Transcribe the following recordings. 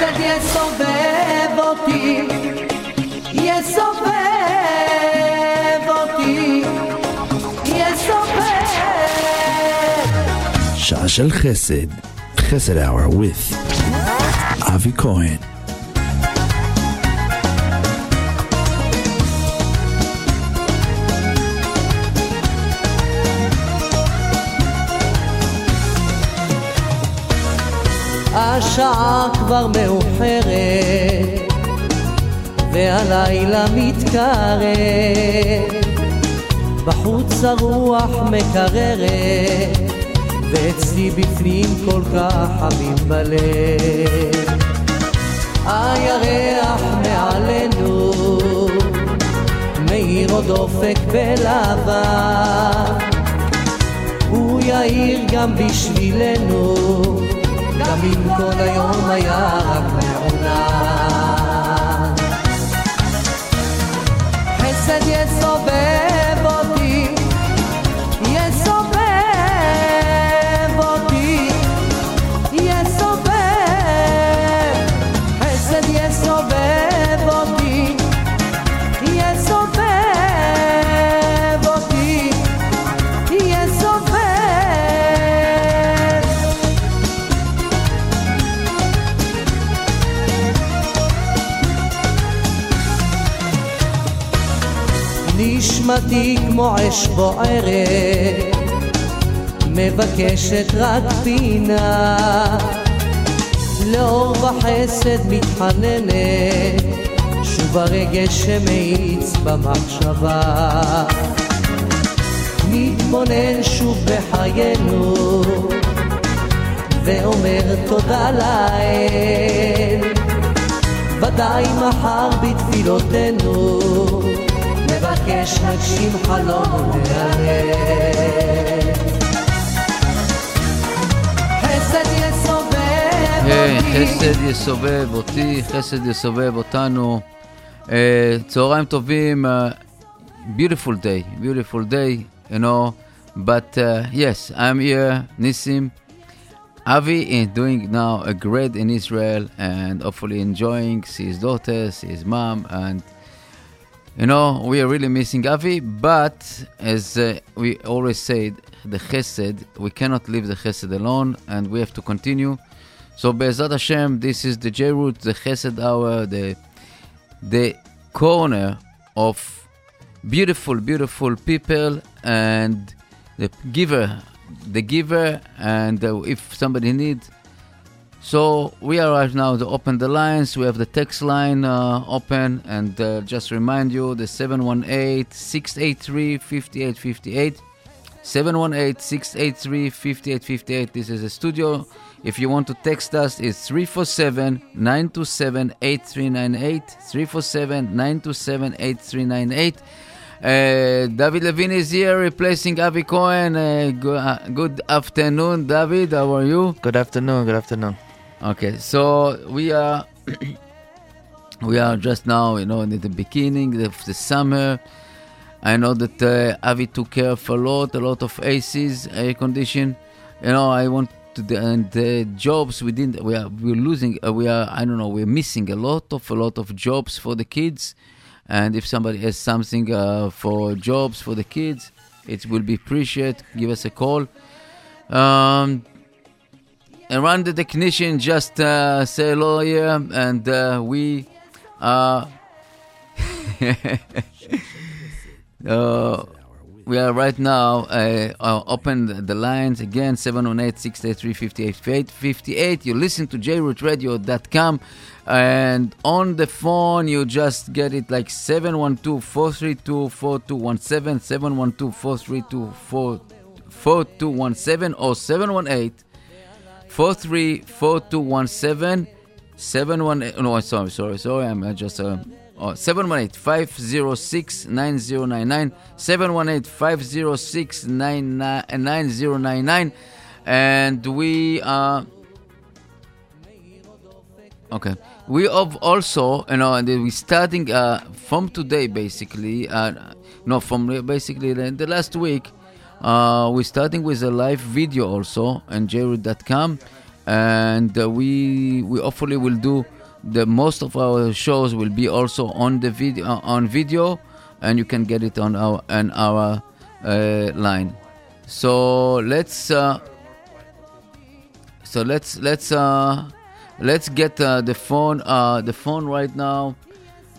חסד יסובב אותי, יסובב אותי, יסובב. שעה של חסד, חסד hour with אבי כהן. השעה כבר מאוחרת והלילה מתקרב. בחוץ הרוח מקררת ואצלי בפנים כל כך חמים בלב. הירח מעלינו מאיר עוד אופק בלבן הוא יאיר גם בשבילנו גם אם כל היום היה רק מעונן. חסד יסובב נשמתי כמו אש בוערת, מבקשת רק פינה. לאור וחסד מתחננת, שוב הרגש שמאיץ במחשבה. מתבונן שוב בחיינו, ואומר תודה לאל. ודאי מחר בתפילותינו נבקש נגשים חלום מהלב. חסד יסובב כן, אותי, חסד יסובב אותי, חסד יסובב אותנו. אה, צהריים טובים, אה, beautiful day, beautiful day, you know, but uh, yes, I'm here, Nissim. Avi is doing now a great in Israel and hopefully enjoying see his daughter, see his mom, and you know, we are really missing Avi, but as uh, we always said, the chesed, we cannot leave the chesed alone and we have to continue. So Be'ezat Hashem, this is the J-Root, the chesed hour, the, the corner of beautiful, beautiful people and the giver, the giver, and uh, if somebody needs, so we are right now to open the lines. We have the text line uh, open, and uh, just remind you the 718-683-5858. 718-683-5858. This is a studio. If you want to text us, it's 347-927-8398. 347-927-8398. Uh, David Levine is here replacing Avi Cohen. Uh, go- uh, good afternoon, David. How are you? Good afternoon. Good afternoon. Okay, so we are we are just now, you know, in the beginning of the summer. I know that uh, Avi took care of a lot, a lot of ACs, air condition. You know, I want to the, and the jobs we didn't. We are we're losing. Uh, we are I don't know. We're missing a lot of a lot of jobs for the kids. And if somebody has something uh, for jobs for the kids, it will be appreciated. Give us a call. Um, around the technician just uh, say hello here and uh, we uh, uh, we are right now uh, uh, open the lines again 718-683-5858 you listen to jrootradio.com and on the phone you just get it like 712-432-4217 712-432-4217 or 718 434217 718 no sorry sorry sorry i'm just uh, oh, 718 506 9099 718 506 9099 and we uh okay. We have also you know and we starting uh from today basically uh no from basically the, the last week uh, we're starting with a live video also on jroot.com. Uh, and uh, we we hopefully will do the most of our shows will be also on the video on video, and you can get it on our on our uh, line. So let's uh, so let's let's uh, let's get uh, the phone uh, the phone right now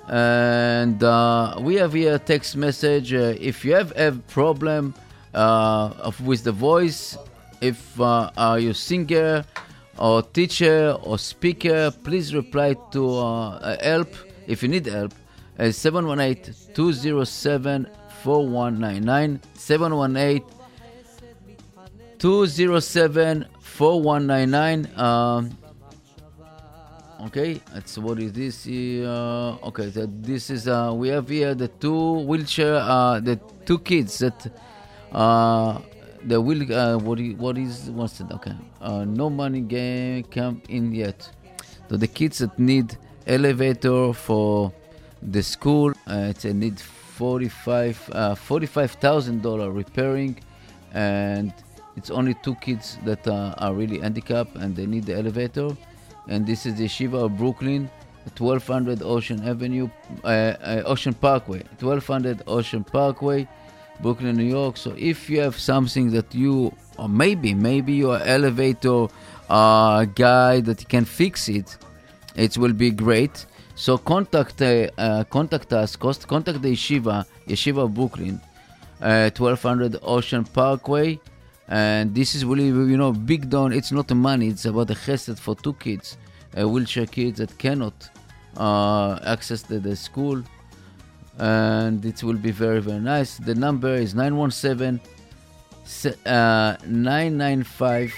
and uh, we have here a text message uh, if you have a problem uh, with the voice if uh, are you singer or teacher or speaker please reply to uh, help. If you need help uh, 718-207-4199 718 207 4199 um, okay that's what is this okay so this is uh, we have here the two wheelchair uh, the two kids that uh, the will. uh, what is, what is what's it? Okay. Uh, no money game come in yet. So the kids that need elevator for the school uh, it's a need 45 uh, $45000 repairing and it's only two kids that uh, are really handicapped and they need the elevator. And this is the Yeshiva of Brooklyn, 1200 Ocean Avenue, uh, uh, Ocean Parkway, 1200 Ocean Parkway, Brooklyn, New York. So if you have something that you, or maybe, maybe you're elevator uh, guy that can fix it, it will be great. So contact uh, uh, contact us, cost, contact the Yeshiva, Yeshiva Brooklyn, uh, 1200 Ocean Parkway. And this is really, you know, big down. It's not the money. It's about the chesed for two kids, wheelchair kids that cannot uh, access the, the school. And it will be very, very nice. The number is 917 uh, 995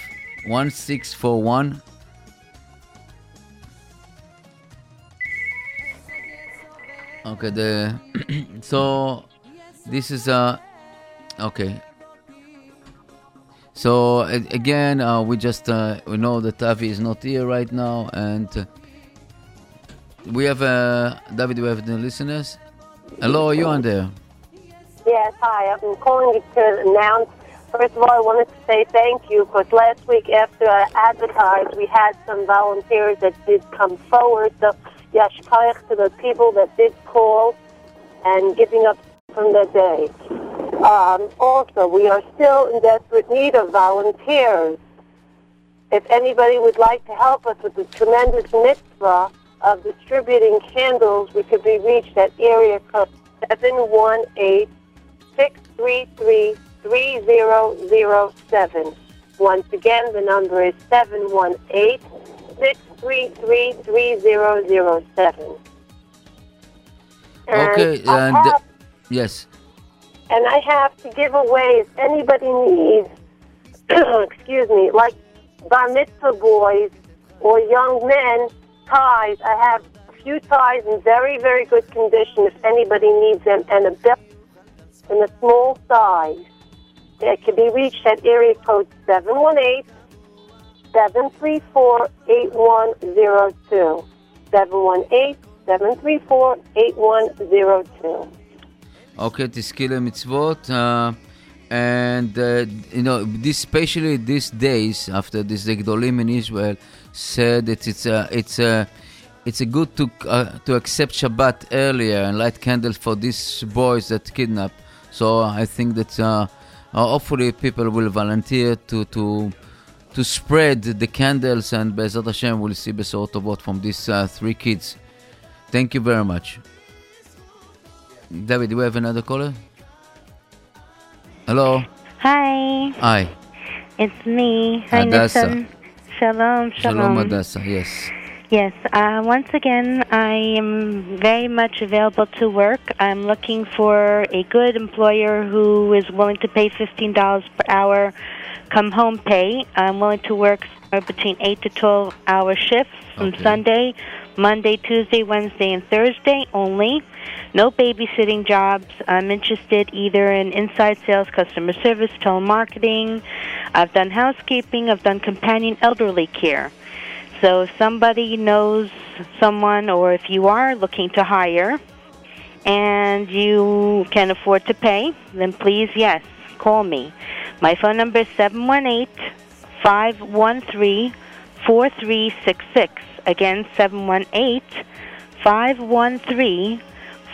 1641. Okay, the so this is uh okay. So again, uh, we just uh, we know that Avi is not here right now, and uh, we have uh, David. We have the listeners. Hello, you on there? Yes, hi. I'm calling to announce. First of all, I wanted to say thank you because last week after I advertised, we had some volunteers that did come forward. So, yashkayach to the people that did call and giving up from their day. Um, also, we are still in desperate need of volunteers. If anybody would like to help us with the tremendous mitzvah of distributing candles, we could be reached at area code 718 633 3007. Once again, the number is 718 633 3007. Okay, and have- yes. and I have to give away if anybody needs, excuse me, like bar mitzvah boys or young men ties. I have a few ties in very, very good condition if anybody needs them, and a belt in a small size. It can be reached at area code 718 734 8102. 718 734 8102. Okay, תזכי למצוות. Uh, and uh, you know, this, especially these days after this, the Gdolim in Israel said it's it's a, it's a, it's a good to uh, to accept Shabbat earlier and light candles for these boys that kidnapped. So I think that uh, uh, hopefully people will volunteer to to to spread the candles and Bezat Hashem will see Besorot Tovot from these uh, three kids. Thank you very much. David, do we have another caller? Hello. Hi. Hi. It's me. Hi, Hadassah. Shalom, shalom. Shalom Hadassah. Yes. Yes, uh, once again, I am very much available to work. I'm looking for a good employer who is willing to pay $15 per hour come home pay. I'm willing to work between 8 to 12 hour shifts from Okay. Sunday, Monday, Tuesday, Wednesday, and Thursday only. No babysitting jobs. I'm interested either in inside sales, customer service, telemarketing. I've done housekeeping. I've done companion elderly care. So if somebody knows someone or if you are looking to hire and you can afford to pay, then please, yes, call me. My phone number is 718 513 4366. Again, 718 513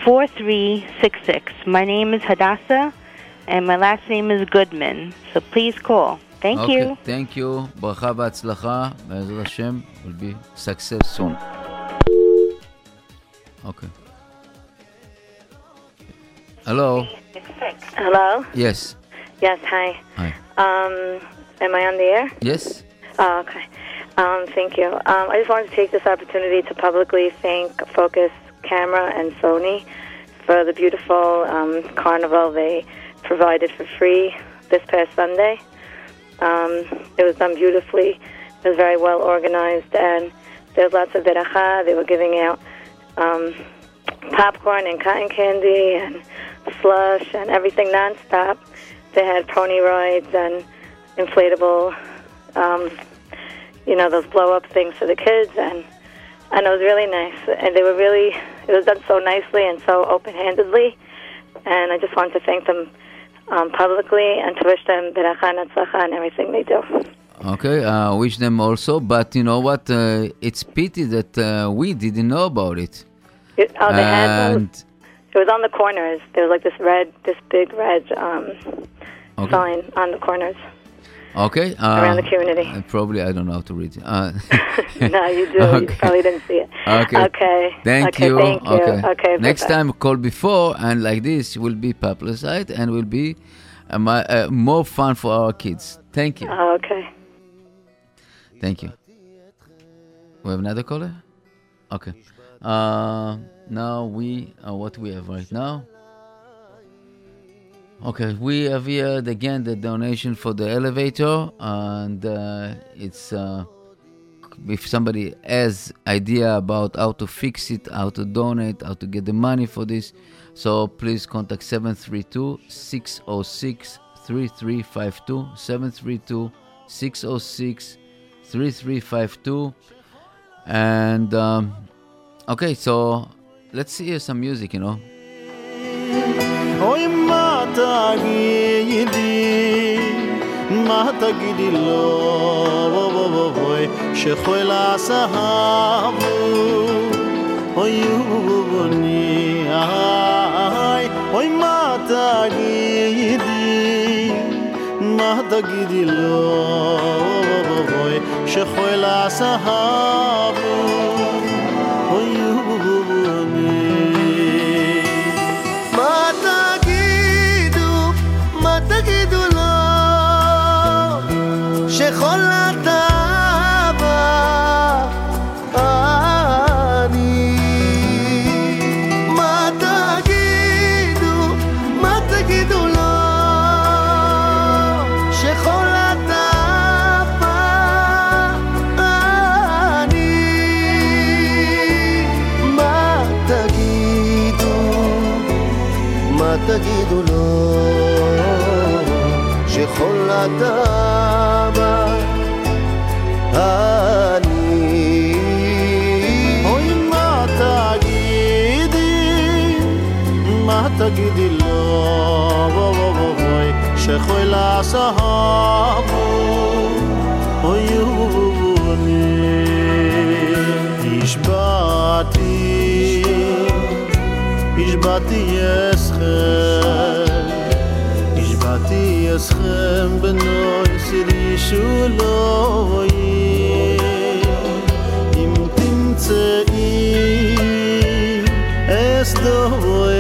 4366. My name is Hadassah, and my last name is Goodman. So please call. Thank Okay, you. Thank you. ברכה והצלחה. בעזרת השם, will be success soon. Okay. Hello. Hello. Yes. Yes. Hi. Hi. Um, am I on the air? Yes. Oh, okay. Um, thank you. Um, I just wanted to take this opportunity to publicly thank Focus Camera and Sony for the beautiful um, carnival they provided for free this past Sunday. Um, it was done beautifully. It was very well organized, and there was lots of beracha. They were giving out um, popcorn and cotton candy and slush and everything nonstop. They had pony rides and inflatable, um, you know, those blow up things for the kids, and and it was really nice. And they were really, it was done so nicely and so open handedly. And I just wanted to thank them um, publicly and to wish them beracha and atzlacha and everything they do. Okay. I wish them also, but you know what? Uh, it's pity that uh, we didn't know about it. It, oh, they had those, it was on the corners. There was like this red, this big red um, okay. sign on the corners Okay. Uh, around the community. uh, Probably I don't know how to read. Uh, no, you do. You probably didn't see it. Okay. Okay. Thank okay, you. Thank you. Okay. Okay. Next bye-bye. time, call before, and like this will be publicized and will be uh, my, uh, more fun for our kids. Thank you. Oh, okay. Thank you. We have another caller? Okay. Uh, now we, uh, what we have right now? Okay, we have here again the donation for the elevator, and uh, it's uh, if somebody has idea about how to fix it, how to donate, how to get the money for this, so please contact 732-606-3352, 732-606-3352, and um, okay, so let's hear some music, you know. Oh, תגידי, מה תגידי לו, אוי שכל עשהו, אוי יובני, איי, אוי מה תגידי, מה תגידי atama ani. Oi mata gidi mata gidi lo wo wo wo oi she khoila sa ha אסכם, השבעתי אסכם בנוי סירי שולוי, אם תמצאי אס דודי,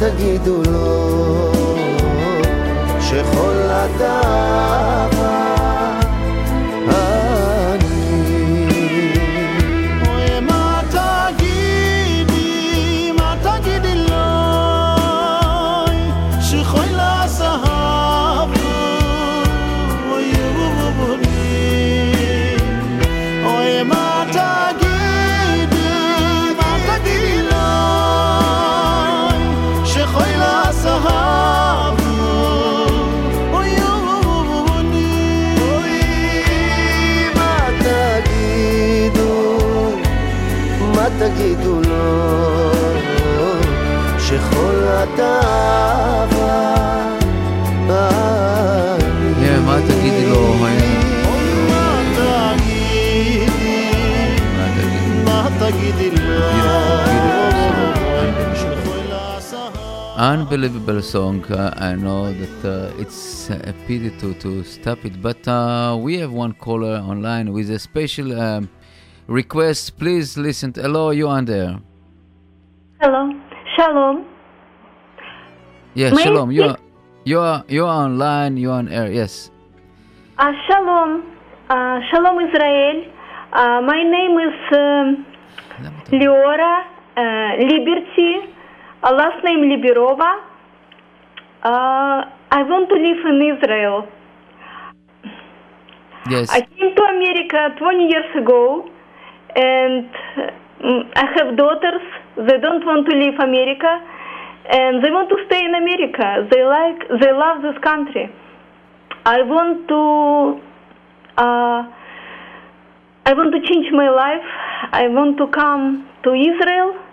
תגידו לו? שכל אדם Unbelievable song. Uh, I know that uh, it's a pity to, to stop it, but uh, we have one caller online with a special um, request. Please listen. To, hello, you on there? Hello. Shalom. Yes, I shalom. You are, you are you are online. You are on air. Yes. Uh, shalom. Uh, shalom, Israel. Uh, my name is um, Leora uh, Liberty. Uh, last name Liberova. Uh, I want to live in Israel. Yes. I came to America 20 years ago, and mm, I have daughters. They don't want to leave America, and they want to stay in America. They like, they love this country. I want to, uh, I want to change my life. I want to come to Israel.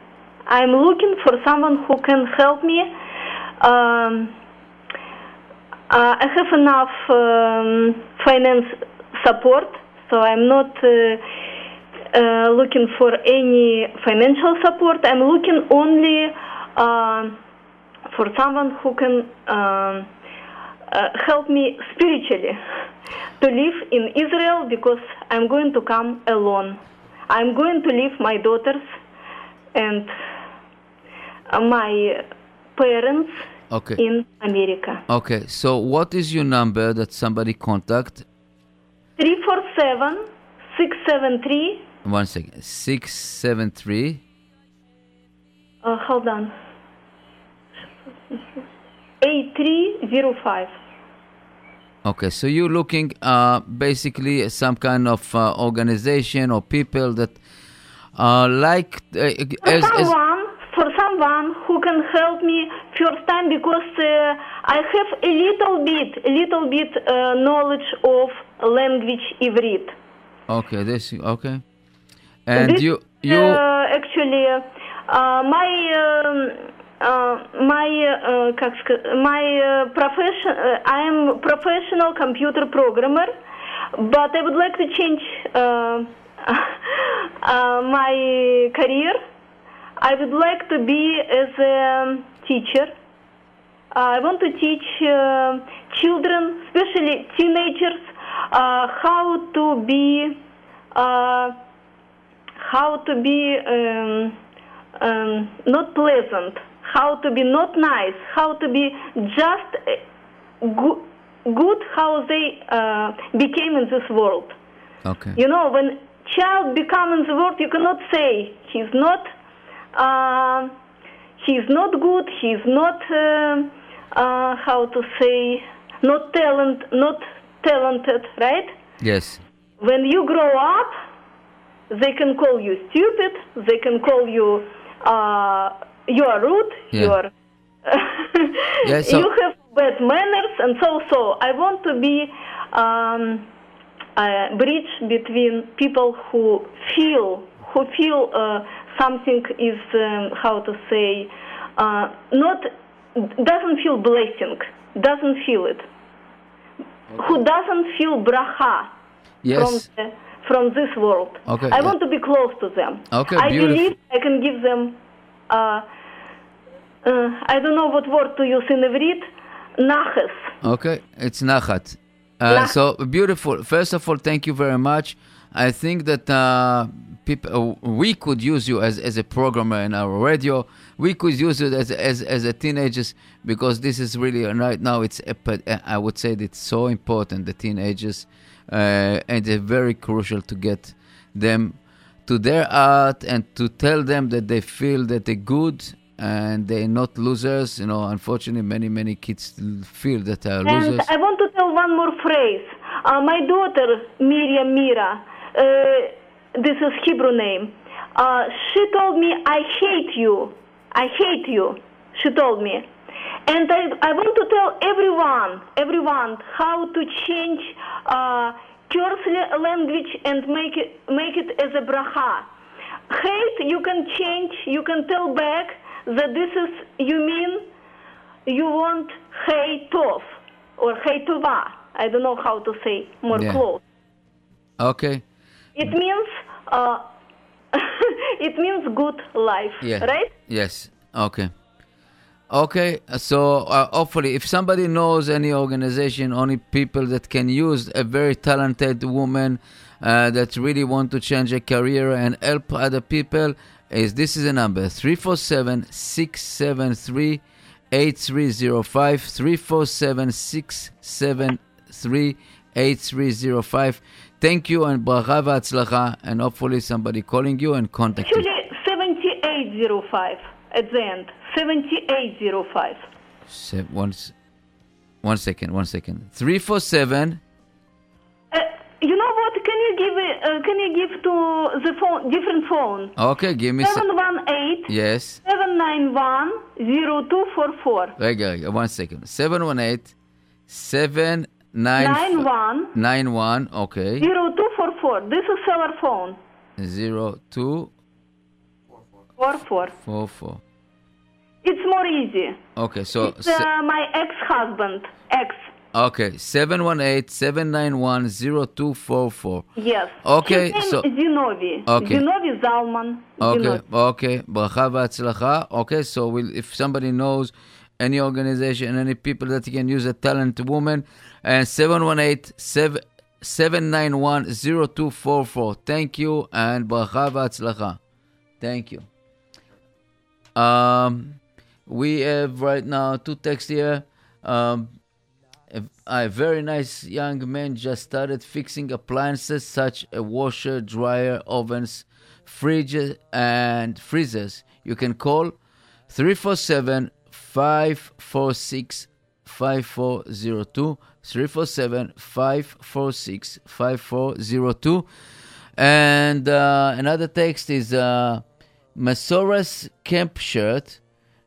I'm looking for someone who can help me. Um, uh, I have enough um, finance support, so I'm not uh, uh, looking for any financial support. I'm looking only uh, for someone who can um, uh, help me spiritually to live in Israel because I'm going to come alone. I'm going to leave my daughters and my parents Okay. in America. Okay. So, what is your number that somebody contact? 347 673 One second. Six seven three. uh, hold on 8305 Okay, so you're looking uh, basically some kind of uh, organization or people that uh, like uh, as, as someone who can help me first time because uh, I have a little bit, little bit uh, knowledge of language Ivrit. Okay, this okay. And this, you you uh, actually uh, my um, uh, my uh, my profession I am professional computer programmer, but I would like to change my career. I would like to be as a teacher. I want to teach uh, children, especially teenagers, uh, how to be uh, how to be um, um, not pleasant, how to be not nice, how to be just uh, good, good how they uh, became in this world. okay You know, when child becomes in the world, you cannot say he's not, uh, he's not good, he's not, uh, uh, how to say, not talent, not talented, right? yes When you grow up, they can call you stupid, they can call you, uh, you are rude, Yeah. you are, Yeah, so- you have bad manners, and so so. I want to be um, a bridge between people who feel who feel uh, something is um, how to say uh, not doesn't feel blessing, doesn't feel it, who doesn't feel bracha yes from the, from this world. Okay, I yeah. want to be close to them. Okay, I beautiful. believe I can give them. Uh, uh, I don't know what word to use in Ivrit. Naches. Okay, it's Nachat. Uh, so beautiful. First of all, thank you very much. I think that uh, people, uh, we could use you as, as a programmer in our radio. We could use it as as as a teenagers because this is really uh, right now. It's uh, I would say that it's so important the teenagers, uh, and it's very crucial to get them to their art and to tell them that they feel that they're good and they're not losers. You know, unfortunately, many many kids feel that they are losers. And I want to tell one more phrase. Uh, my daughter, Miriam Mira, uh, this is Hebrew name. Uh, she told me, I hate you. I hate you. She told me. And I, I want to tell everyone, everyone, how to change uh, curse language and make it, make it as a bracha. Hate, you can change, you can tell back that this is, you mean you want Hey Tov or Hey Tova. I don't know how to say more Yeah. close. Okay. It means uh, it means good life, Yeah. right? Yes. Okay. Okay. So uh, hopefully, if somebody knows any organization, only people that can use a very talented woman uh, that really want to change a career and help other people, is this is a number 347 673 8305 347 673 8305 Thank you and bracha v'atzlacha, and hopefully somebody calling you and contact Actually, you. 7805 at the end. 7805. Se- one, one second, one second. 347. Uh, you know what? Can you give uh, Can you give to the phone different phone? Okay, give me seven one eight. Yes. Seven nine one zero two four four. Okay, one second. Seven one eight, seven Nine one nine one. okay zero two four four. This is our phone. Zero two four four four four. It's more easy. Okay, so it's, uh, my ex-husband, ex. Okay, seven one eight seven nine one zero two four four. Yes. Okay, so... Zinovi. Okay. Zinovi Zalman. Okay, Zinovi. okay. Okay. okay, so we'll, if somebody knows any organization, any people that can use a talent woman. And 718 791 0244. Thank you and bracha v'atzlacha. Thank you. Um, we have right now two texts here. Um, a, a, very nice young man just started fixing appliances such a washer, dryer, ovens, fridges, and freezers. You can call 347 546 5402. 347 546 5402. And uh, another text is uh, Masoras camp shirt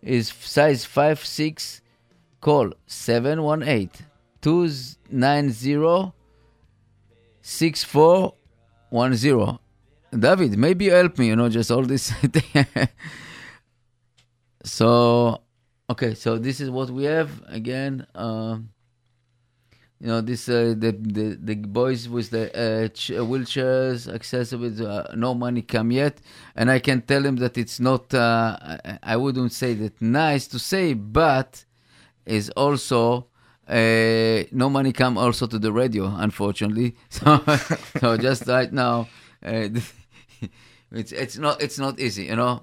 is size 5'6. Call 718 290 6410. David, maybe you help me, you know, just all this. so, okay, so this is what we have. Again, um, you know, this uh, the, the the boys with the uh, ch- uh, wheelchairs accessible, uh, no money come yet, and I can tell him that it's not. Uh, I- I wouldn't say that nice to say, but is also uh, no money come also to the radio, unfortunately. So, so just right now, uh, it's it's not it's not easy, you know.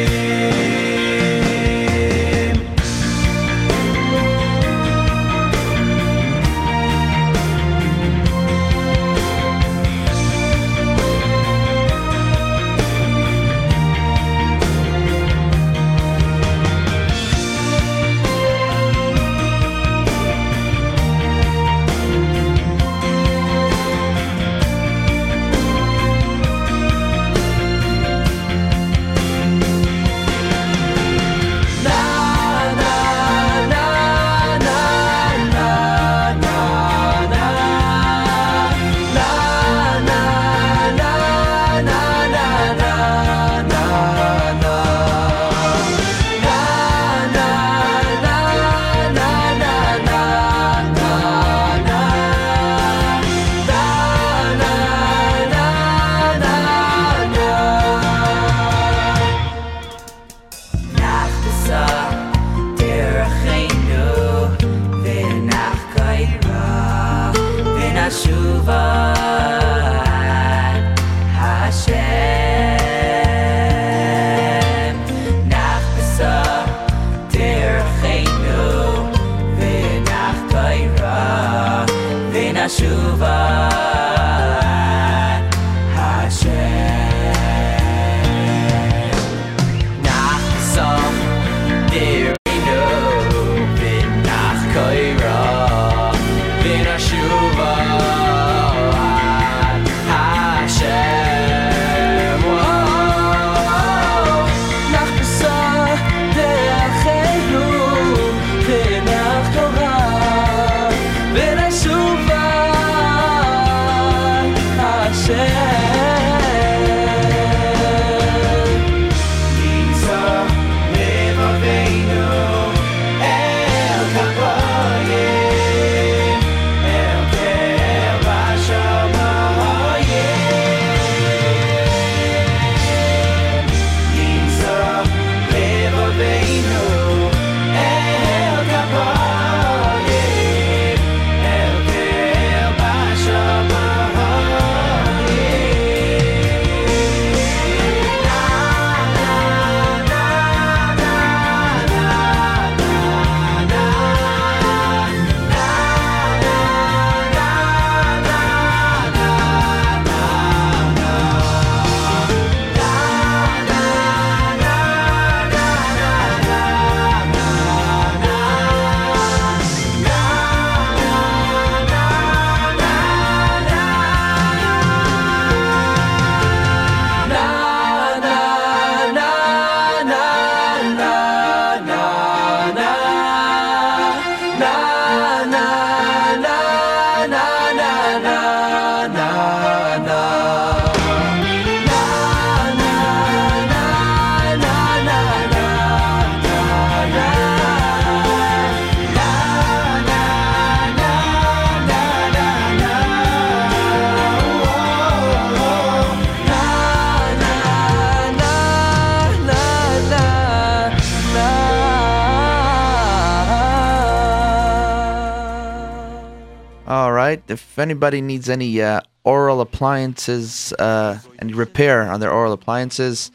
If anybody needs any uh, oral appliances, uh, any repair on their oral appliances,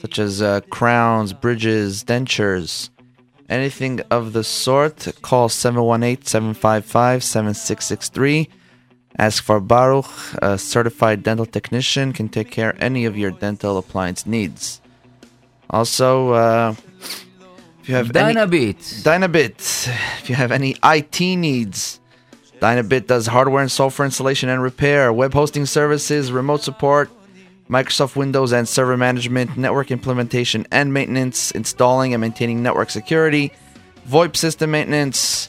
such as uh, crowns, bridges, dentures, anything of the sort, call 718 755 7663. Ask for Baruch, a certified dental technician, can take care of any of your dental appliance needs. Also, uh, if you have any- Dynabit. Dynabit. If you have any IT needs, Dynabit does hardware and software installation and repair, web hosting services, remote support, Microsoft Windows and server management, network implementation and maintenance, installing and maintaining network security, VoIP system maintenance.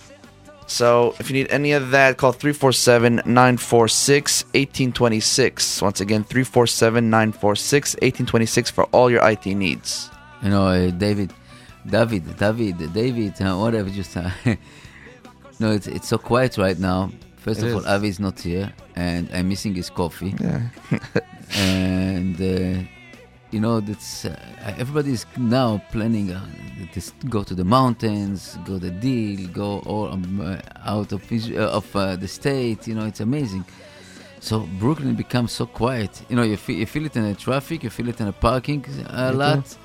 So if you need any of that, call 347 946 1826. Once again, 347 946 1826 for all your IT needs. You know, uh, David, David, David, David, uh, whatever. Just uh, no, it's it's so quiet right now. First It of is. all, Avi is not here, and I'm missing his coffee. Yeah. and uh, you know, that's uh, everybody is now planning uh, this go to the mountains, go the deal, go all um, uh, out of uh, of uh, the state. You know, it's amazing. So Brooklyn becomes so quiet. You know, you feel, you feel it in the traffic, you feel it in the parking a lot.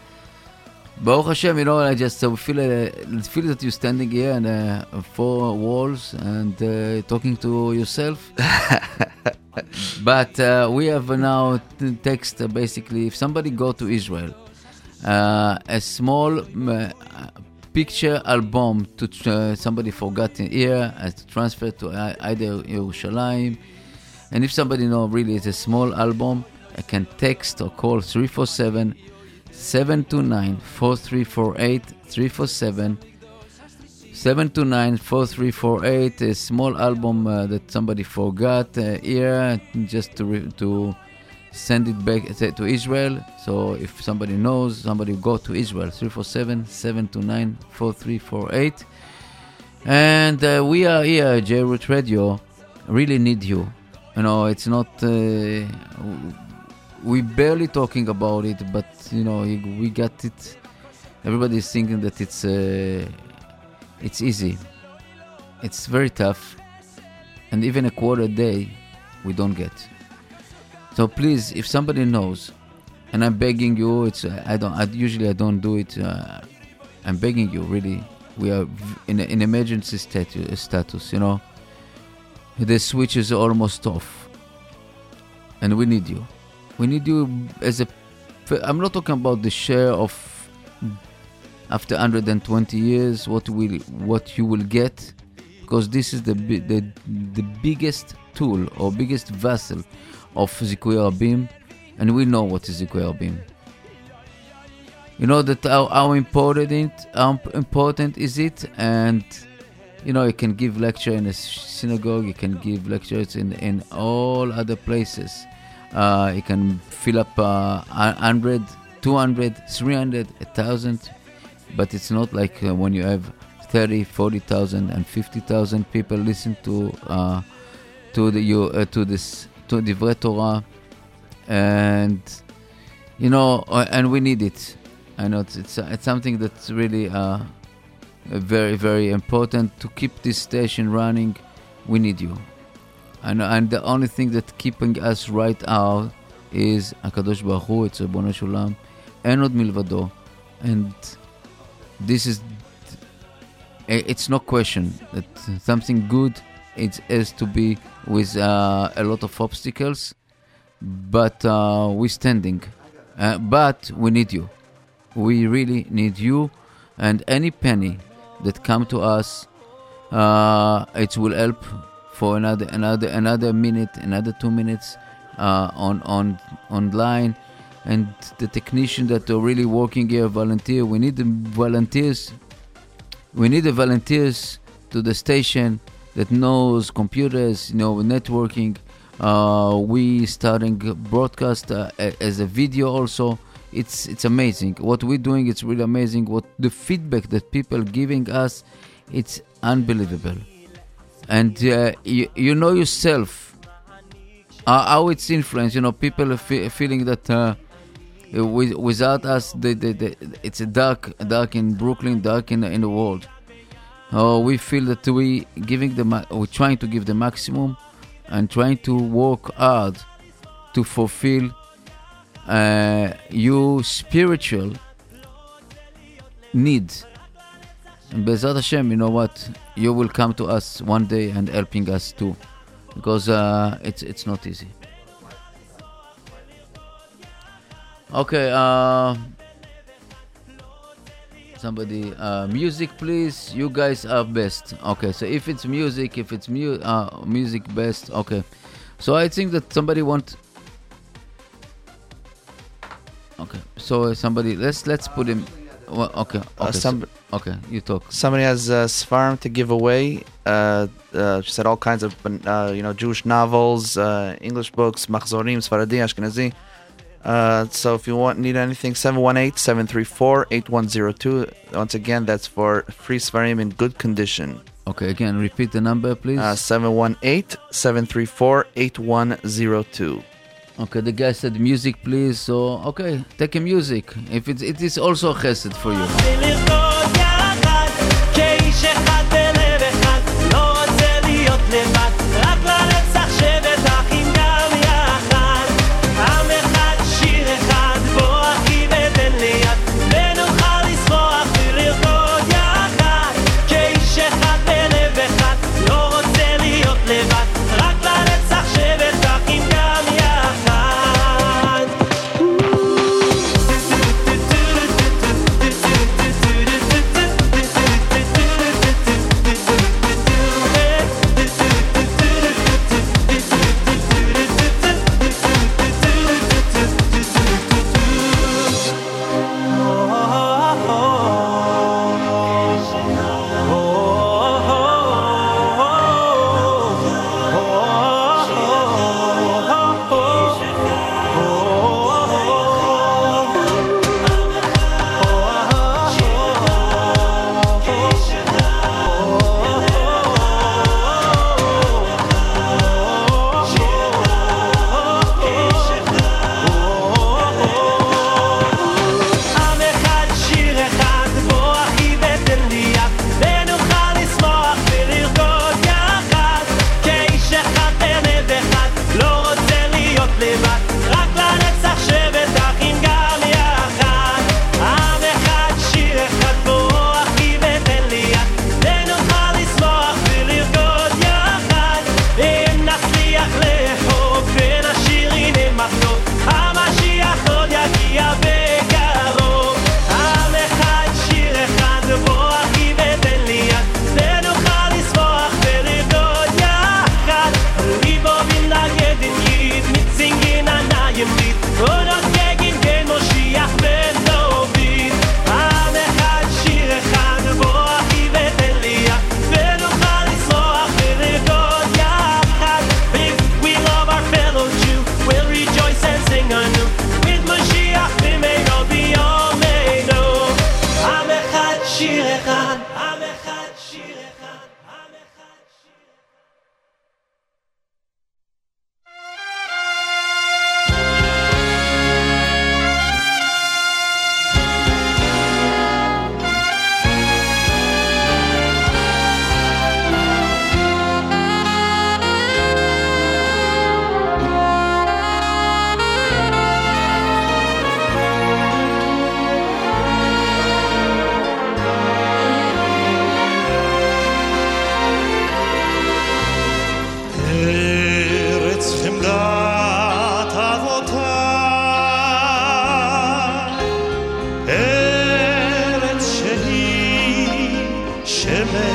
Baruch Hashem, you know, I just uh, feel uh, feel that you're standing here and uh, four walls and uh, talking to yourself. but uh, we have now text uh, basically. If somebody go to Israel, uh, a small uh, picture album to tr- uh, somebody forgotten here uh, to transfer to either Yerushalayim. And if somebody know really it's a small album, I can text or call 347 729 4348 347 729 4348 a small album uh, that somebody forgot uh, here just to re- to send it back uh, to Israel. So if somebody knows somebody go to Israel 347 729 4348 and uh, we are here at J-Root Radio. Really need you. You know it's not uh, we barely talking about it but you know we got it. Everybody's thinking that it's uh, it's easy. It's very tough. And even a quarter day we don't get. So please if somebody knows and i'm begging you it's uh, i don't I, usually i don't do it uh, i'm begging you really. We are in an emergency status, status you know. The switch is almost off. And we need you we need you as a i'm not talking about the share of after 120 years what will what you will get because this is the the, the biggest tool or biggest vessel of Zikui Rabim and we know what is Zikui Rabim you know that how, how important it how important is it? And you know you can give lecture in a synagogue you can give lectures in in all other places uh, you can fill up uh, 100 200 300 1000 but it's not like uh, when you have 30 40,000 and 50,000 people listen to uh, to the you uh, to this to Divrei Torah. And you know uh, and we need it. I know it's it's, it's something that's really uh, very very important. To keep this station running we need you and, and the only thing that keeping us right out is הקדוש ברוך הוא, it's ריבונו של עולם, אין עוד מלבדו. And this is, it's no question that something good it has to be with uh, a lot of obstacles, but uh, we're standing. Uh, but we need you. We really need you, and any penny that come to us, uh, it will help for another another another minute, another two minutes uh, on on online, and the technician that are really working here volunteer. We need the volunteers. We need the volunteers to the station that knows computers, you know, networking. Uh, we starting broadcast uh, as a video also. It's it's amazing what we're doing. It's really amazing. What the feedback that people giving us, it's unbelievable. And uh, you, you know yourself uh, how it's influenced. You know, people are fe- feeling that uh, with, without us, they, they, they, it's a dark, dark in Brooklyn, dark in, in the world. Oh, we feel that we giving the ma- we're trying to give the maximum, and trying to work hard to fulfill uh, your spiritual needs. And Bezat Hashem, you know what? You will come to us one day and helping us too, because uh, it's it's not easy. Okay, uh, somebody, uh, music, please. You guys are best. Okay, so if it's music, if it's mu- uh, music best, okay. So I think that somebody want. Okay, so somebody, let's let's put him. Well, okay, okay, Uh, so- some- okay. You talk. Somebody has uh, Sfarim to give away. Uh, uh, she said all kinds of, uh, you know, Jewish novels, uh, English books, Machzorim, Sfaradi, Ashkenazi. Uh, so if you want need anything, 718-734-8102. Once again, that's for free Sfarim in good condition. Okay, again, repeat the number, please. Uh, 718-734-8102. Okay, the guy said music, please. So okay, take a music. If it's it is also a chesed for you.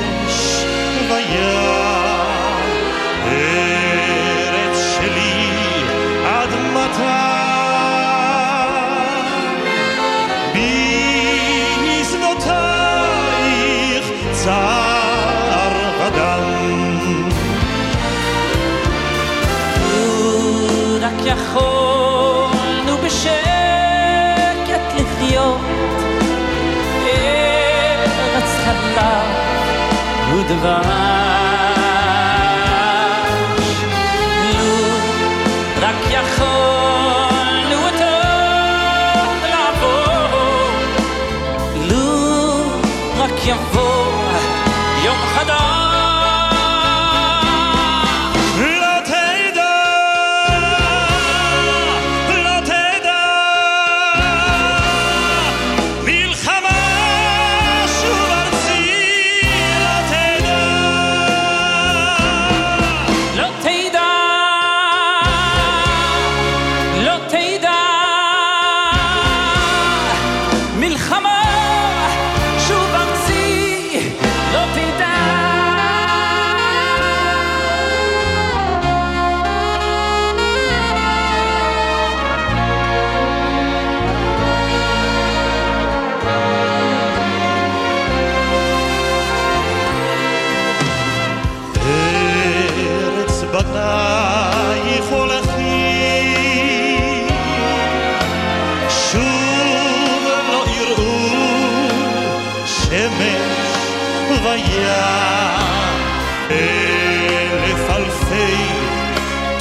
שמש וים,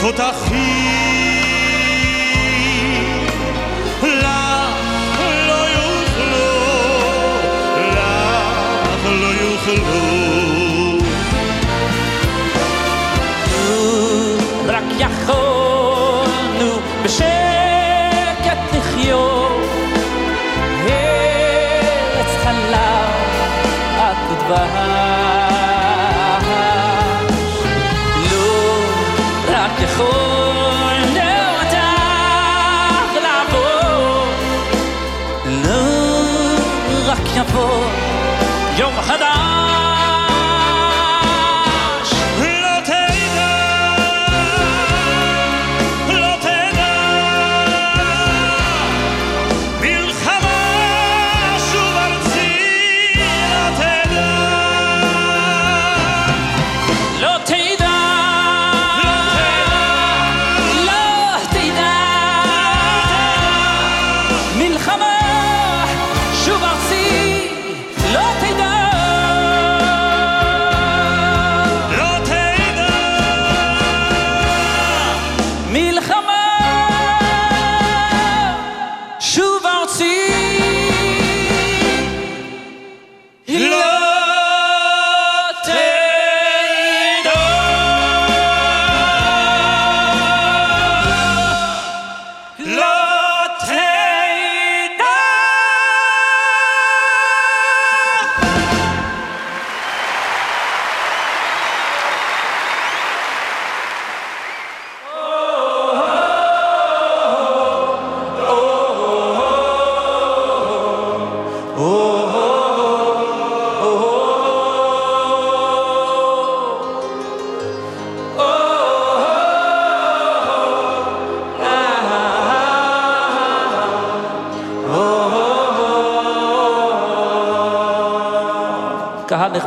תותחים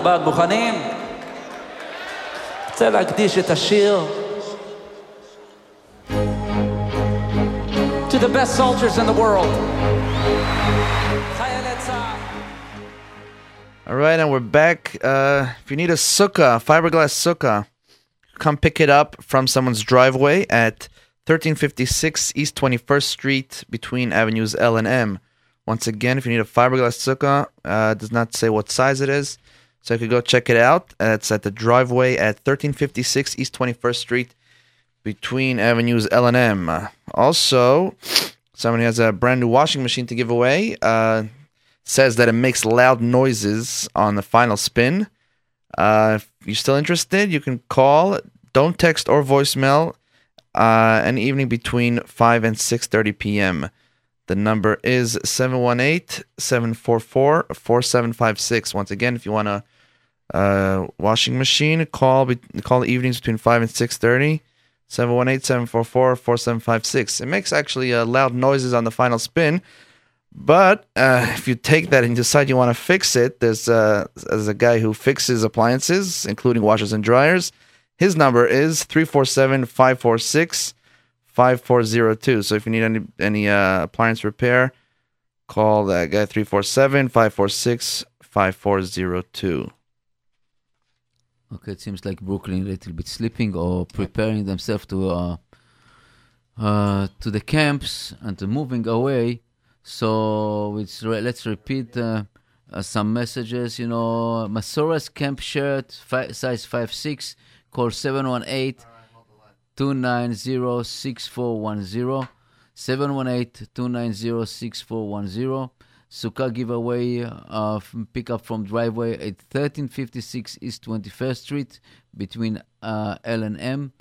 נכבד, מוכנים? רוצה להקדיש את השיר To the best soldiers in the world. חיילי צה"ל. All right, and we're back. Uh, if you need a sukkah, fiberglass sukkah, come pick it up from someone's driveway at 1356 East 21st Street between avenues L and M. Once again, if you need a fiberglass sukkah, uh, it does not say what size it is, so you could go check it out. It's at the driveway at 1356 East 21st Street between avenues L and M. Also, somebody has a brand new washing machine to give away. Uh, says that it makes loud noises on the final spin. Uh, if you're still interested, you can call. Don't text or voicemail. Uh, an evening between 5 and 6:30 p.m. The number is 718-744-4756. Once again, if you want a uh, washing machine, call be- call the evenings between 5 and 6:30. 718-744-4756. It makes actually uh, loud noises on the final spin. But uh, if you take that and decide you want to fix it, there's, uh, there's a guy who fixes appliances, including washers and dryers. His number is 347 546 5402. So if you need any, any uh, appliance repair, call that guy 347 546 5402. Okay, it seems like Brooklyn a little bit sleeping or preparing themselves to uh, uh, to the camps and to moving away. So it's re- let's repeat uh, uh, some messages. You know, Masora's camp shirt, fi- size five six. Call 718-290-6410. 718-290-6410. Sukkah giveaway uh, f- pick up from driveway at 1356 East 21st Street between uh, L and M.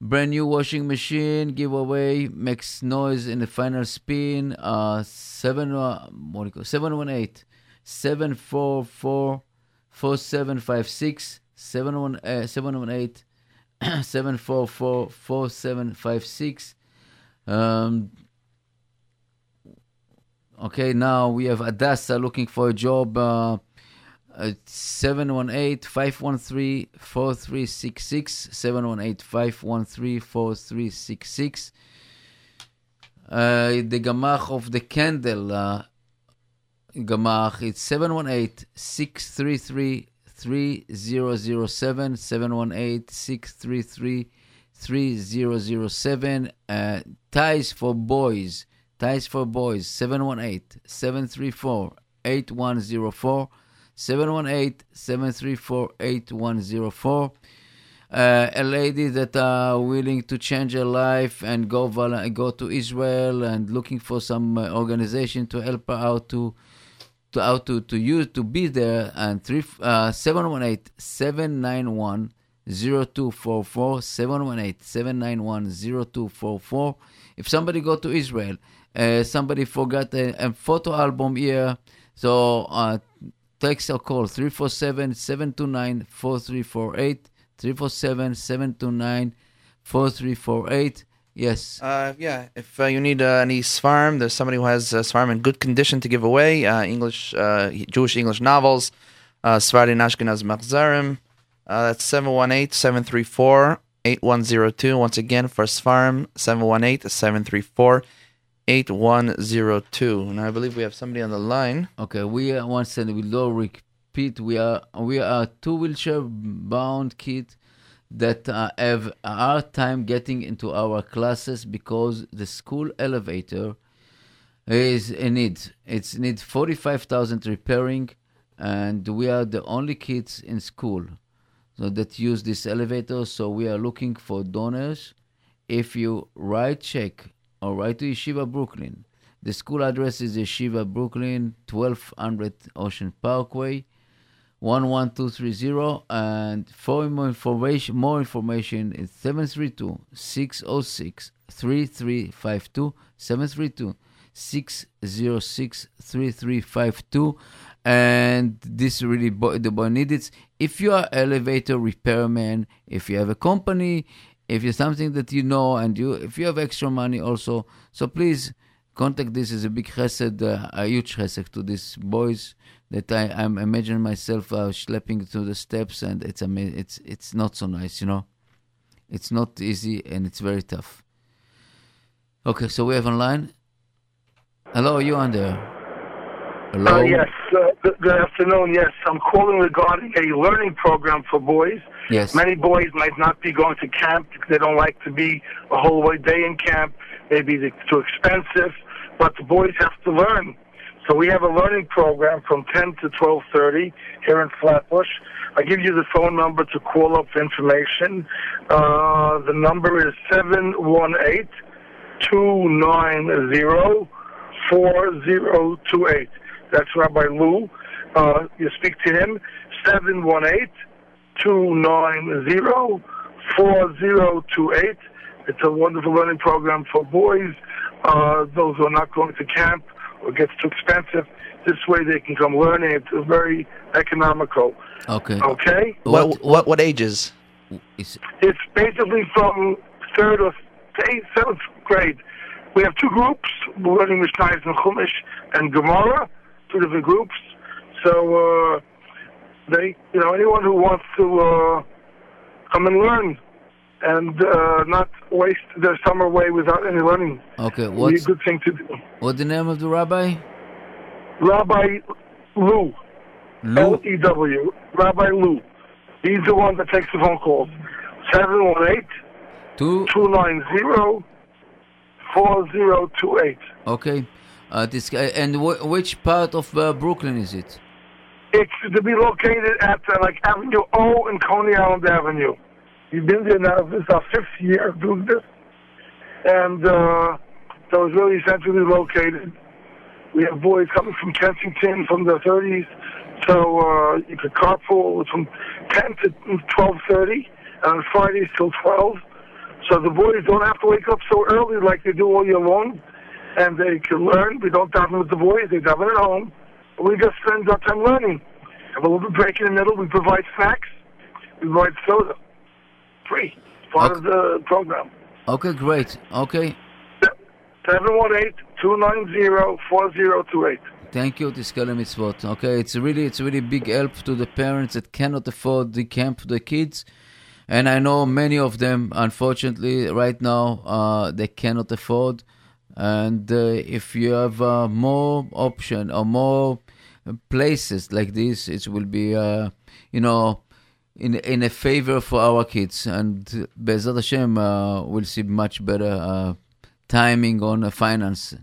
Brand new washing machine giveaway makes noise in the final spin. Uh, seven uh, what do you call 718 744 4756 718 718 744 4756. Um, Okay, now we have Adassa looking for a job. Uh, at 718-513-4366. 718-513-4366. Uh, the Gamach of the Candle. Uh, Gamach, it's 718 633 3007. 718 633 3007. Uh, Ties for Boys. Ties for Boys. 718 734 8104. 718 734 8104 uh, a lady that are willing to change her life and go go to Israel and looking for some uh, organization to help her out to to out to to use to be there and three uh, 718 791 0244 718 791 0244 if somebody go to Israel uh, somebody forgot a, a photo album here so uh, text or call 347 729 4348 347 729 4348. Yes. Uh, yeah, if uh, you need uh, any Sfarim, there's somebody who has uh, Sfarim in good condition to give away. Uh, English, uh, Jewish English novels, uh, Sfaradi and Ashkenaz Machzorim. Uh, that's 718 734 8102. Once again, First Farm, 718 734 8102. And I believe we have somebody on the line. Okay, we are once and we will repeat. We are we are two wheelchair bound kids that uh, have a hard time getting into our classes because the school elevator is in need. It's need forty five thousand repairing, and we are the only kids in school that use this elevator. So we are looking for donors. If you write check or write to Yeshiva Brooklyn, the school address is Yeshiva Brooklyn, 1200 Ocean Parkway, 11230. And for more information, more information is 732 606 3352. 732 606 3352. And this really bo- the boy needs. It. If you are elevator repairman, if you have a company, if you're something that you know, and you if you have extra money also, so please contact this is a big chesed, uh, a huge chesed to these boys that I, I'm imagining myself uh, schlepping through the steps, and it's ama- it's it's not so nice, you know. It's not easy and it's very tough. Okay, so we have online. Hello, you on there? Hello. Uh, yes, uh, good, good afternoon. Yes, I'm calling regarding a learning program for boys. Yes. Many boys might not be going to camp because they don't like to be a whole day in camp. Maybe it's too expensive, but the boys have to learn. So we have a learning program from 10 to 12:30 here in Flatbush. I give you the phone number to call up information. Uh, the number is 718 290 4028. That's Rabbi Lew. Uh, you speak to him, 718-290-4028. It's a wonderful learning program for boys, uh, those who are not going to camp or gets too expensive. This way they can come learning. It's very economical. Okay. Okay? What, what, what ages? It's, It's basically from third or eighth, seventh grade. We have two groups. We're learning Mishnayos and Chumash and Gemara, two different groups. So uh, they, you know, anyone who wants to uh, come and learn and uh, not waste their summer away without any learning, okay. would be a What's good thing to do. what's the name of the rabbi? Rabbi Lew, Lew. L-E-W, Rabbi Lew. He's the one that takes the phone calls. 718 Two. 290 4028. Okay. Uh, this and wh- which part of uh, Brooklyn is it? It's to be located at uh, like Avenue O and Coney Island Avenue. We've been there now. This is our fifth year doing this, and uh, so it's really centrally located. We have boys coming from Kensington from the 30s, so uh, you could carpool from 10 to 12:30, and on Fridays till 12. So the boys don't have to wake up so early like they do all year long, and they can learn. We don't daven with the boys; they daven at home. We just spend our time learning. Have a little bit break in the middle. We provide snacks. We provide soda, free, part of the program. Okay, great. Okay. 718-290-4028. Thank you, Tiskale Mitzvot. Okay, it's really it's really big help to the parents that cannot afford the camp for the kids, and I know many of them, unfortunately, right now uh, they cannot afford. And uh, if you have uh, more option or more places like this, it will be, uh, you know, in in a favor for our kids. And Bezat Hashem, uh, we'll see much better uh, timing on finance.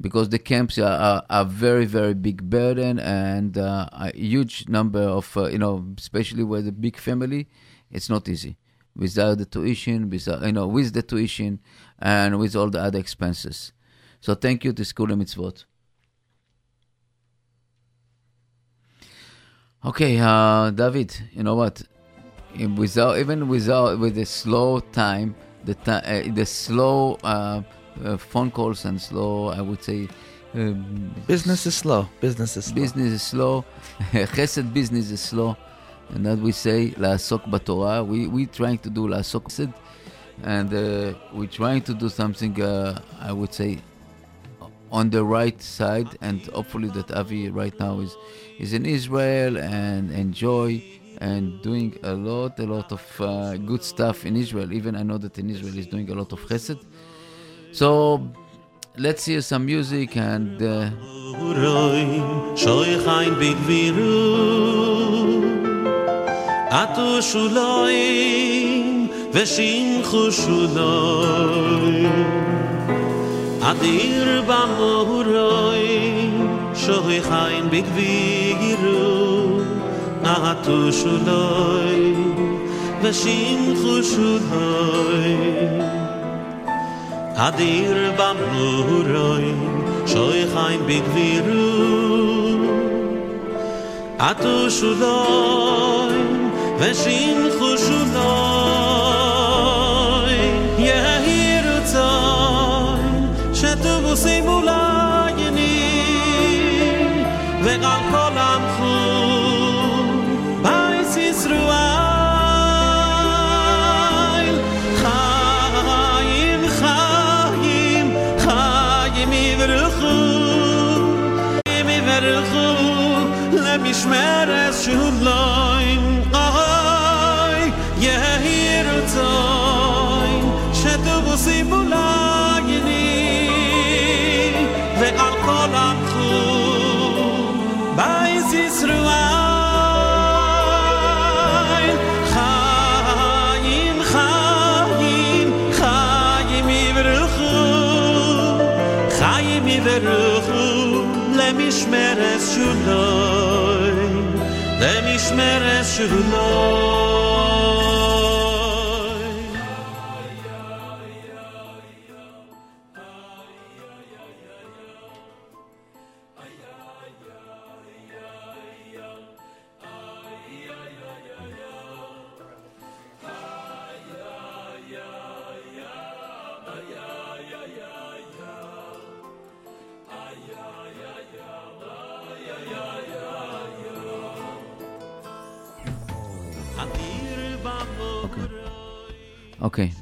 Because the camps are, are very very big burden and uh, a huge number of you know especially with a big family it's not easy. Without the tuition without you know with the tuition and with all the other expenses so thank you to School of Mitzvot. Okay, uh, David, you know what? Without even without with the slow time, the uh, the slow uh, uh, phone calls and slow, I would say. Um, business is slow. Business is slow. Business is slow. Chesed business is slow, and that we say laasok batorah. We we trying to do laasok and uh, we're trying to do something. Uh, I would say on the right side. And hopefully that Avi right now is, is in Israel and enjoy and doing a lot, a lot of uh, good stuff in Israel. Even I know that in Israel is doing a lot of chesed. So let's hear some music and uh, אדיר במורוי שוי חיין בגבירו נעתו שולוי ושמחו שולוי. אדיר במורוי שוי חיין בגבירו עתו שולוי ושמחו למשמרת שוליים, אוי, יהירו צוין, שטובו סיבולייני, ועל כל עמכו, בייס ישראל, חיים, חיים, חיים יברחו, חיים יברחו, למשמרת שולוי, במשמרת שלו okay.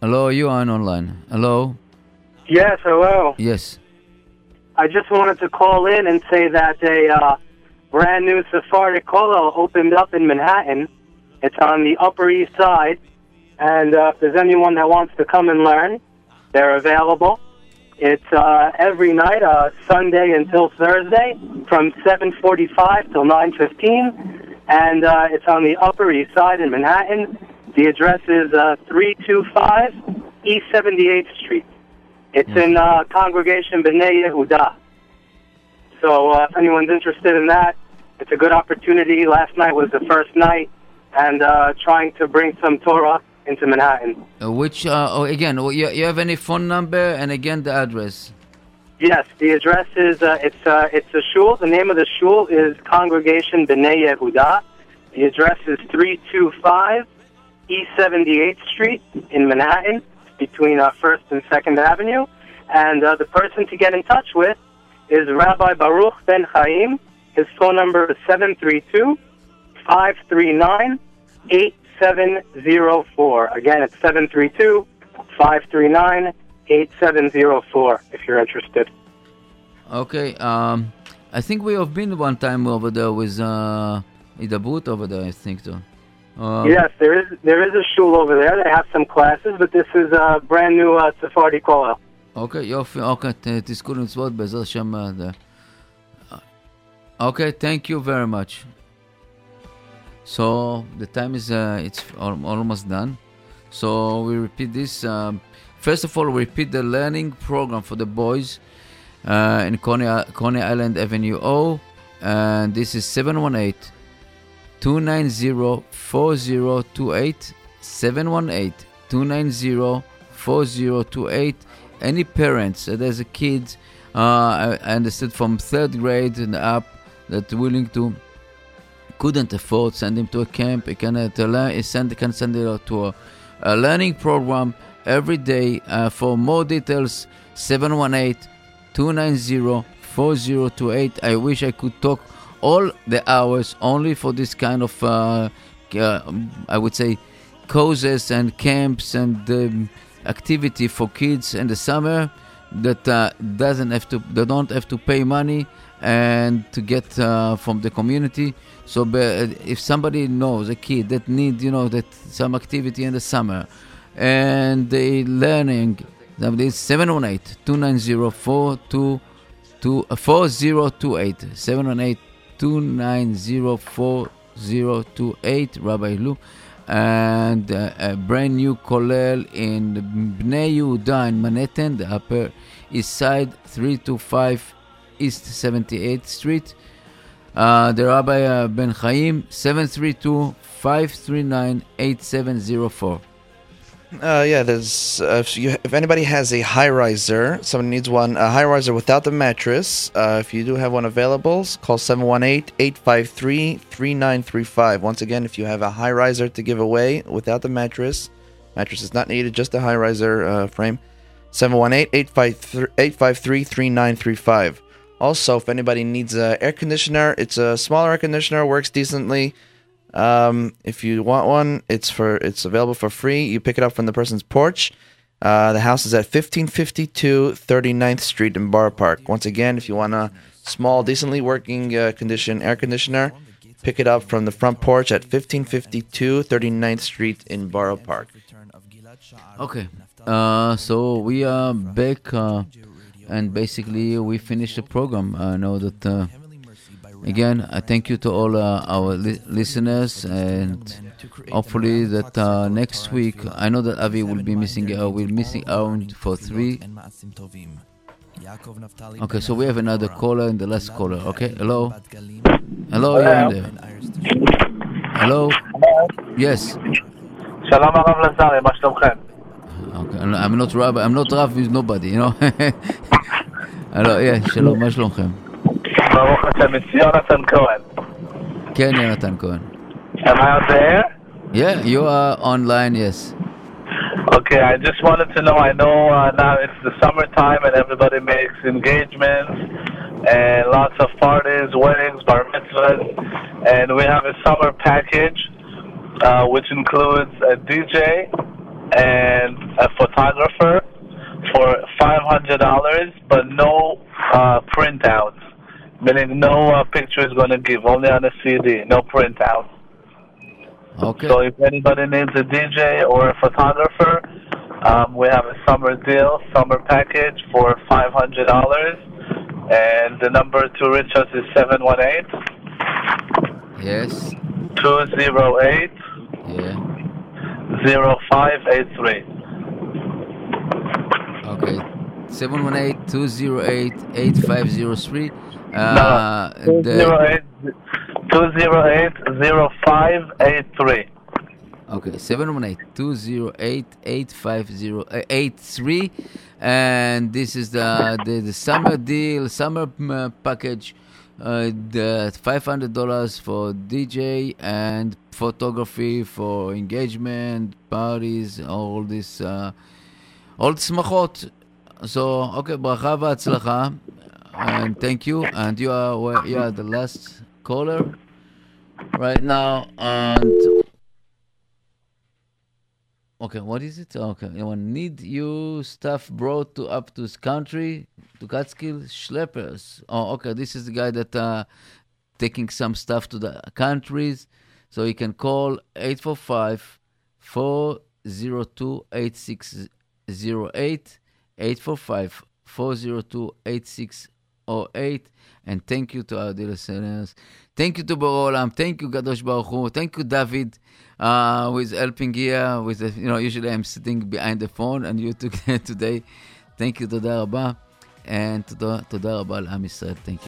Hello, you are on online. Hello. Yes, hello. Yes. I just wanted to call in and say that a uh, brand new Sephardi Kollel opened up in Manhattan. It's on the Upper East Side, and uh, if there's anyone that wants to come and learn, they're available. It's uh, every night, uh, Sunday until Thursday, from 7:45 till 9:15, and uh, it's on the Upper East Side in Manhattan. The address is uh, 325 East 78th Street. It's in uh, Congregation B'nai Yehuda. So uh, if anyone's interested in that, it's a good opportunity. Last night was the first night, and uh, trying to bring some Torah into Manhattan. Uh, which, uh, oh, again, you, you have any phone number and again the address? Yes, the address is uh, it's uh, it's a shul. The name of the shul is Congregation B'nai Yehuda. The address is 325 East 78th Street in Manhattan, between uh, First and Second Avenue. And uh, the person to get in touch with is Rabbi Baruch Ben Chaim. His phone number is 732 539 8704. Again, it's 732 539 8704 if you're interested. Okay. Um, I think we have been one time over there with uh, Idabut over there, I think so. Um, yes, there is there is a shul over there. They have some classes, but this is a brand new uh, Sephardi Kollel. אוקיי, יופי, אוקיי, ת- תזכו למצוות בעזרת השם. אה, זה. אוקיי, thank you very much. So the time is uh, it's al- almost done. So we repeat this. Um, first of all, we repeat the learning program for the boys uh, in Coney, Coney Island Avenue O, and this is 718 290 4028 718 290 4028 any parents that has a kid uh, I, understood from third grade and up that willing to couldn't afford send him to a camp. He can uh, learn send can send it to a, a learning program every day uh, for more details 718 290 4028 i wish i could talk all the hours only for this kind of uh, uh, i would say causes and camps and um, activity for kids in the summer that uh, doesn't have to they don't have to pay money and to get uh, from the community. So if somebody knows a kid that need you know that some activity in the summer and they learning that is 718 290 42 uh, 4028 718 290 4028 Rabbi Lew and uh, a brand new kollel in Bnei Yehuda in Manhattan, the Upper East Side, 325 East 78th Street. Uh, the Rabbi uh, Ben Chaim, 732 539 8704. Uh, yeah, there's uh, if, you, if anybody has a high riser, someone needs one, a high riser without the mattress. Uh, if you do have one available, call 718-853-3935. Once again, if you have a high riser to give away without the mattress, mattress is not needed, just a high riser uh, frame. 718-853-3935. Also, if anybody needs an air conditioner, it's a smaller air conditioner, works decently. Um, if you want one, it's for it's available for free. You pick it up from the person's porch. Uh, the house is at 1552 39th Street in Borough Park. Once again, if you want a small, decently working uh, condition air conditioner, pick it up from the front porch at 1552 39th Street in Borough Park. Okay, uh, so we are back, uh, and basically we finished the program. I know that. Uh, again, I thank you to all uh, our li- listeners, and hopefully that uh, next week. I know that Avi will be missing. Uh, will missing out for three. Okay, so we have another caller and the last caller. Okay, hello, hello, you're in there. Hello, yes. שלום הרב לזרי, מה שלומכם? Okay, I'm I'm not Rab. I'm not Rav with nobody, you know. hello, yeah, שלום, מה שלומכם? ברוך השם, it's יונתן כהן. כן, יונתן כהן. Am I out there? Yeah, you are online, yes. Okay, I just wanted to know, I know uh, now it's the summertime and everybody makes engagements and lots of parties, weddings, bar mitzvahs, and we have a summer package uh, which includes a DJ and a photographer for $500, but no uh, printouts, meaning no uh, picture is going to give, only on a CD, no printout. Okay. So if anybody needs a DJ or a photographer, um, we have a summer deal, summer package for five hundred dollars, and the number to reach us is seven one eight Yes. two zero eight Yeah. zero five eight three. Okay. 718-208-8503. Uh, Two the- zero eight two zero eight zero five eight three. Okay, 718-208-850-83. And this is the, the, the summer deal, summer uh, package. Uh, the $500 for DJ and photography for engagement, parties, all this, uh, all שמחות. So, okay, ברכה והצלחה. And thank you. And you are, you are the last caller right now. And Okay, what is it? Okay, anyone need you stuff brought to up to his country to Catskill schleppers. Oh, okay, this is the guy that uh taking some stuff to the countries, so you can call 845 402 8608 845 402 8608. And thank you to our dear listeners. Thank you to Borolam. Thank you, Gadosh Baruch Hu. Thank you, David, uh, who is helping here. With the, you know, usually I'm sitting behind the phone, and you took today. Thank you, תודה רבה. And תודה, תודה רבה לעם ישראל. Thank you.